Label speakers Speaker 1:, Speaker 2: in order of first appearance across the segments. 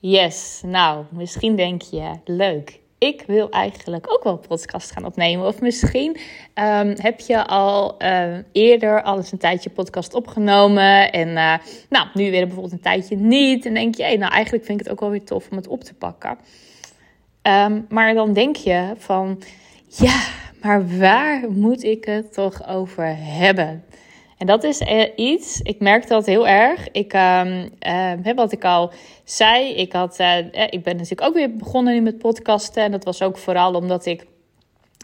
Speaker 1: Yes, nou, misschien denk je, leuk. Ik wil eigenlijk ook wel podcast gaan opnemen. Of misschien ehm, heb je al uh, eerder al eens een tijdje podcast opgenomen. En uh, nou, nu weer bijvoorbeeld een tijdje niet. En denk je, nou eigenlijk vind ik het ook wel weer tof om het op te pakken. Um, maar dan denk je van, ja, maar waar moet ik het toch over hebben? En dat is eh, iets, ik merk dat heel erg. Ik um, wat ik al zei, ik, had, uh, ik ben natuurlijk ook weer begonnen met podcasten. En dat was ook vooral omdat ik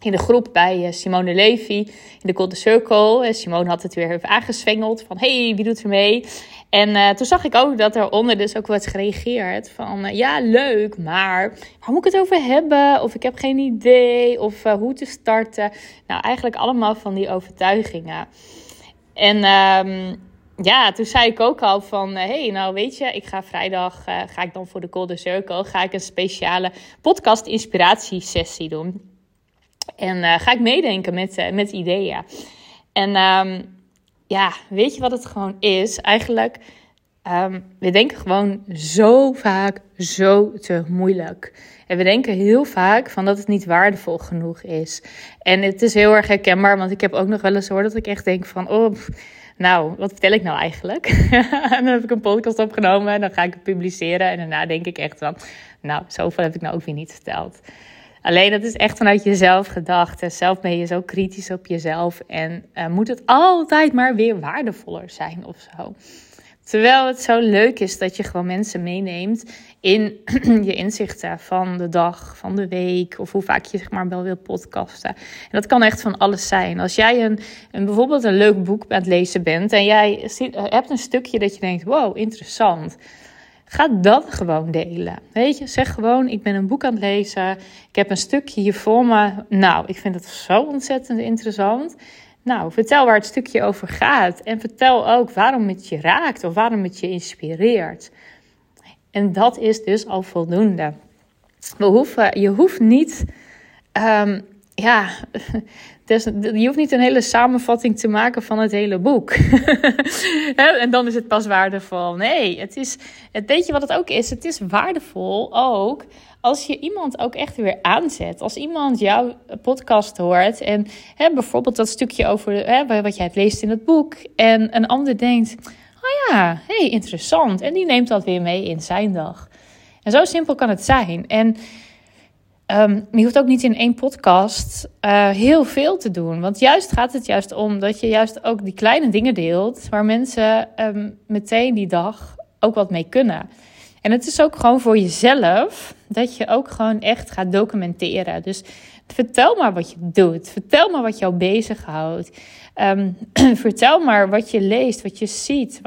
Speaker 1: in de groep bij Simone Levy in de Golden Circle. Simone had het weer even aangeswengeld van hey, wie doet er mee? En toen zag ik ook dat er onder dus ook wat gereageerd van ja, leuk, maar waar moet ik het over hebben? Of ik heb geen idee, of hoe te starten. Nou, eigenlijk allemaal van die overtuigingen. En um, ja, toen zei ik ook al van, hé, hey, nou weet je, ik ga vrijdag, uh, ga ik dan voor de Golden Circle, ga ik een speciale podcast inspiratiesessie doen. En uh, ga ik meedenken met, met ideeën. En um, ja, weet je wat het gewoon is? Eigenlijk, um, we denken gewoon zo vaak zo te moeilijk. En we denken heel vaak van dat het niet waardevol genoeg is. En het is heel erg herkenbaar, want ik heb ook nog wel eens gehoord dat ik echt denk van, oh, nou, wat vertel ik nou eigenlijk? en dan heb ik een podcast opgenomen en dan ga ik het publiceren. En daarna denk ik echt van, nou, zoveel heb ik nou ook weer niet verteld. Alleen dat is echt vanuit jezelf gedacht. En zelf ben je zo kritisch op jezelf. En uh, moet het altijd maar weer waardevoller zijn of zo. Terwijl het zo leuk is dat je gewoon mensen meeneemt in je inzichten van de dag, van de week, of hoe vaak je zeg maar wel wil podcasten. En dat kan echt van alles zijn. Als jij een, een bijvoorbeeld een leuk boek aan het lezen bent en jij hebt een stukje dat je denkt: wow, interessant. Ga dat gewoon delen. Weet je, zeg gewoon: Ik ben een boek aan het lezen. Ik heb een stukje hier voor me. Nou, ik vind het zo ontzettend interessant. Nou, vertel waar het stukje over gaat. En vertel ook waarom het je raakt of waarom het je inspireert. En dat is dus al voldoende. We hoeven, je hoeft niet, um, ja, dus, je hoeft niet een hele samenvatting te maken van het hele boek. en dan is het pas waardevol. Nee, het is, het, weet je wat het ook is? Het is waardevol ook als je iemand ook echt weer aanzet. Als iemand jouw podcast hoort en hè, bijvoorbeeld dat stukje over hè, wat jij leest in het boek. En een ander denkt, oh ja, hey, interessant. En die neemt dat weer mee in zijn dag. En zo simpel kan het zijn. En um, je hoeft ook niet in één podcast uh, heel veel te doen. Want juist gaat het juist om dat je juist ook die kleine dingen deelt... waar mensen um, meteen die dag ook wat mee kunnen. En het is ook gewoon voor jezelf dat je ook gewoon echt gaat documenteren. Dus vertel maar wat je doet. Vertel maar wat jou bezighoudt. Um, vertel maar wat je leest, wat je ziet,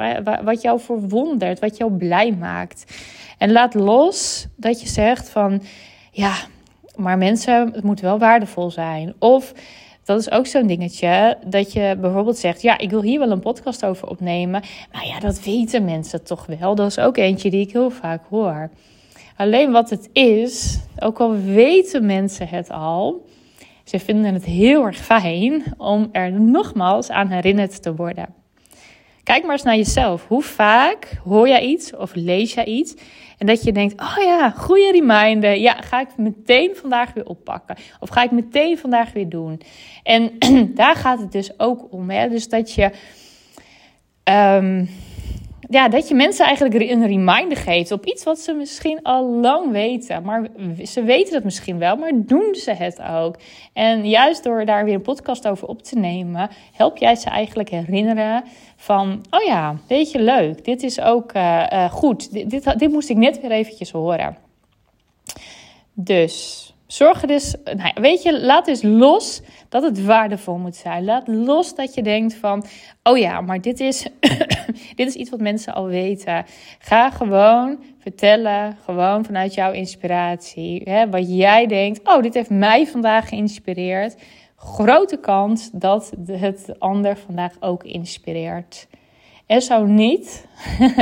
Speaker 1: wat jou verwondert, wat jou blij maakt. En laat los dat je zegt van ja, maar mensen, het moet wel waardevol zijn. Of dat is ook zo'n dingetje dat je bijvoorbeeld zegt: Ja, ik wil hier wel een podcast over opnemen. Maar ja, dat weten mensen toch wel. Dat is ook eentje die ik heel vaak hoor. Alleen wat het is, ook al weten mensen het al, ze vinden het heel erg fijn om er nogmaals aan herinnerd te worden. Kijk maar eens naar jezelf. Hoe vaak hoor jij iets of lees jij iets en dat je denkt: oh ja, goede reminder. Ja, ga ik meteen vandaag weer oppakken. Of ga ik meteen vandaag weer doen. En daar gaat het dus ook om. Hè? Dus dat je. Um, ja, dat je mensen eigenlijk een reminder geeft op iets wat ze misschien al lang weten. Maar ze weten het misschien wel, maar doen ze het ook? En juist door daar weer een podcast over op te nemen, help jij ze eigenlijk herinneren van: oh ja, weet je, leuk. Dit is ook uh, uh, goed. Dit, dit, dit moest ik net weer eventjes horen. Dus zorg er dus, nou, weet je, laat dus los dat het waardevol moet zijn. Laat los dat je denkt van, oh ja, maar dit is, dit is iets wat mensen al weten. Ga gewoon vertellen, gewoon vanuit jouw inspiratie. Hè, wat jij denkt, oh, dit heeft mij vandaag geïnspireerd. Grote kans dat het ander vandaag ook inspireert. En zo niet,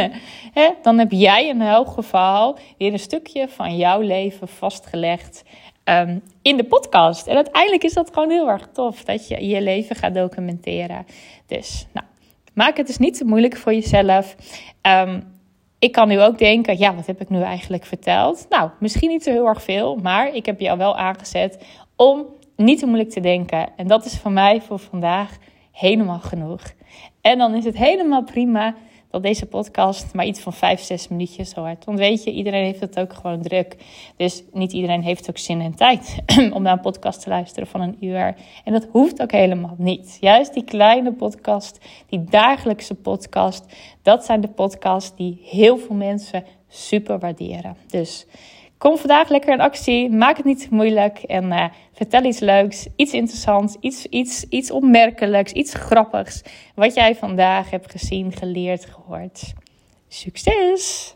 Speaker 1: dan heb jij in elk geval weer een stukje van jouw leven vastgelegd um, in de podcast. En uiteindelijk is dat gewoon heel erg tof dat je je leven gaat documenteren. Dus, nou, maak het dus niet te moeilijk voor jezelf. Um, ik kan nu ook denken, ja, wat heb ik nu eigenlijk verteld? Nou, misschien niet zo heel erg veel, maar ik heb jou wel aangezet om niet te moeilijk te denken. En dat is voor mij voor vandaag helemaal genoeg. En dan is het helemaal prima dat deze podcast maar iets van 5, 6 minuutjes hoort. Want weet je, iedereen heeft het ook gewoon druk. Dus niet iedereen heeft ook zin en tijd om naar een podcast te luisteren van een uur. En dat hoeft ook helemaal niet. Juist die kleine podcast, die dagelijkse podcast, dat zijn de podcasts die heel veel mensen super waarderen. Dus Kom vandaag lekker in actie. Maak het niet moeilijk. En uh, vertel iets leuks, iets interessants, iets, iets, iets opmerkelijks, iets grappigs. Wat jij vandaag hebt gezien, geleerd, gehoord. Succes!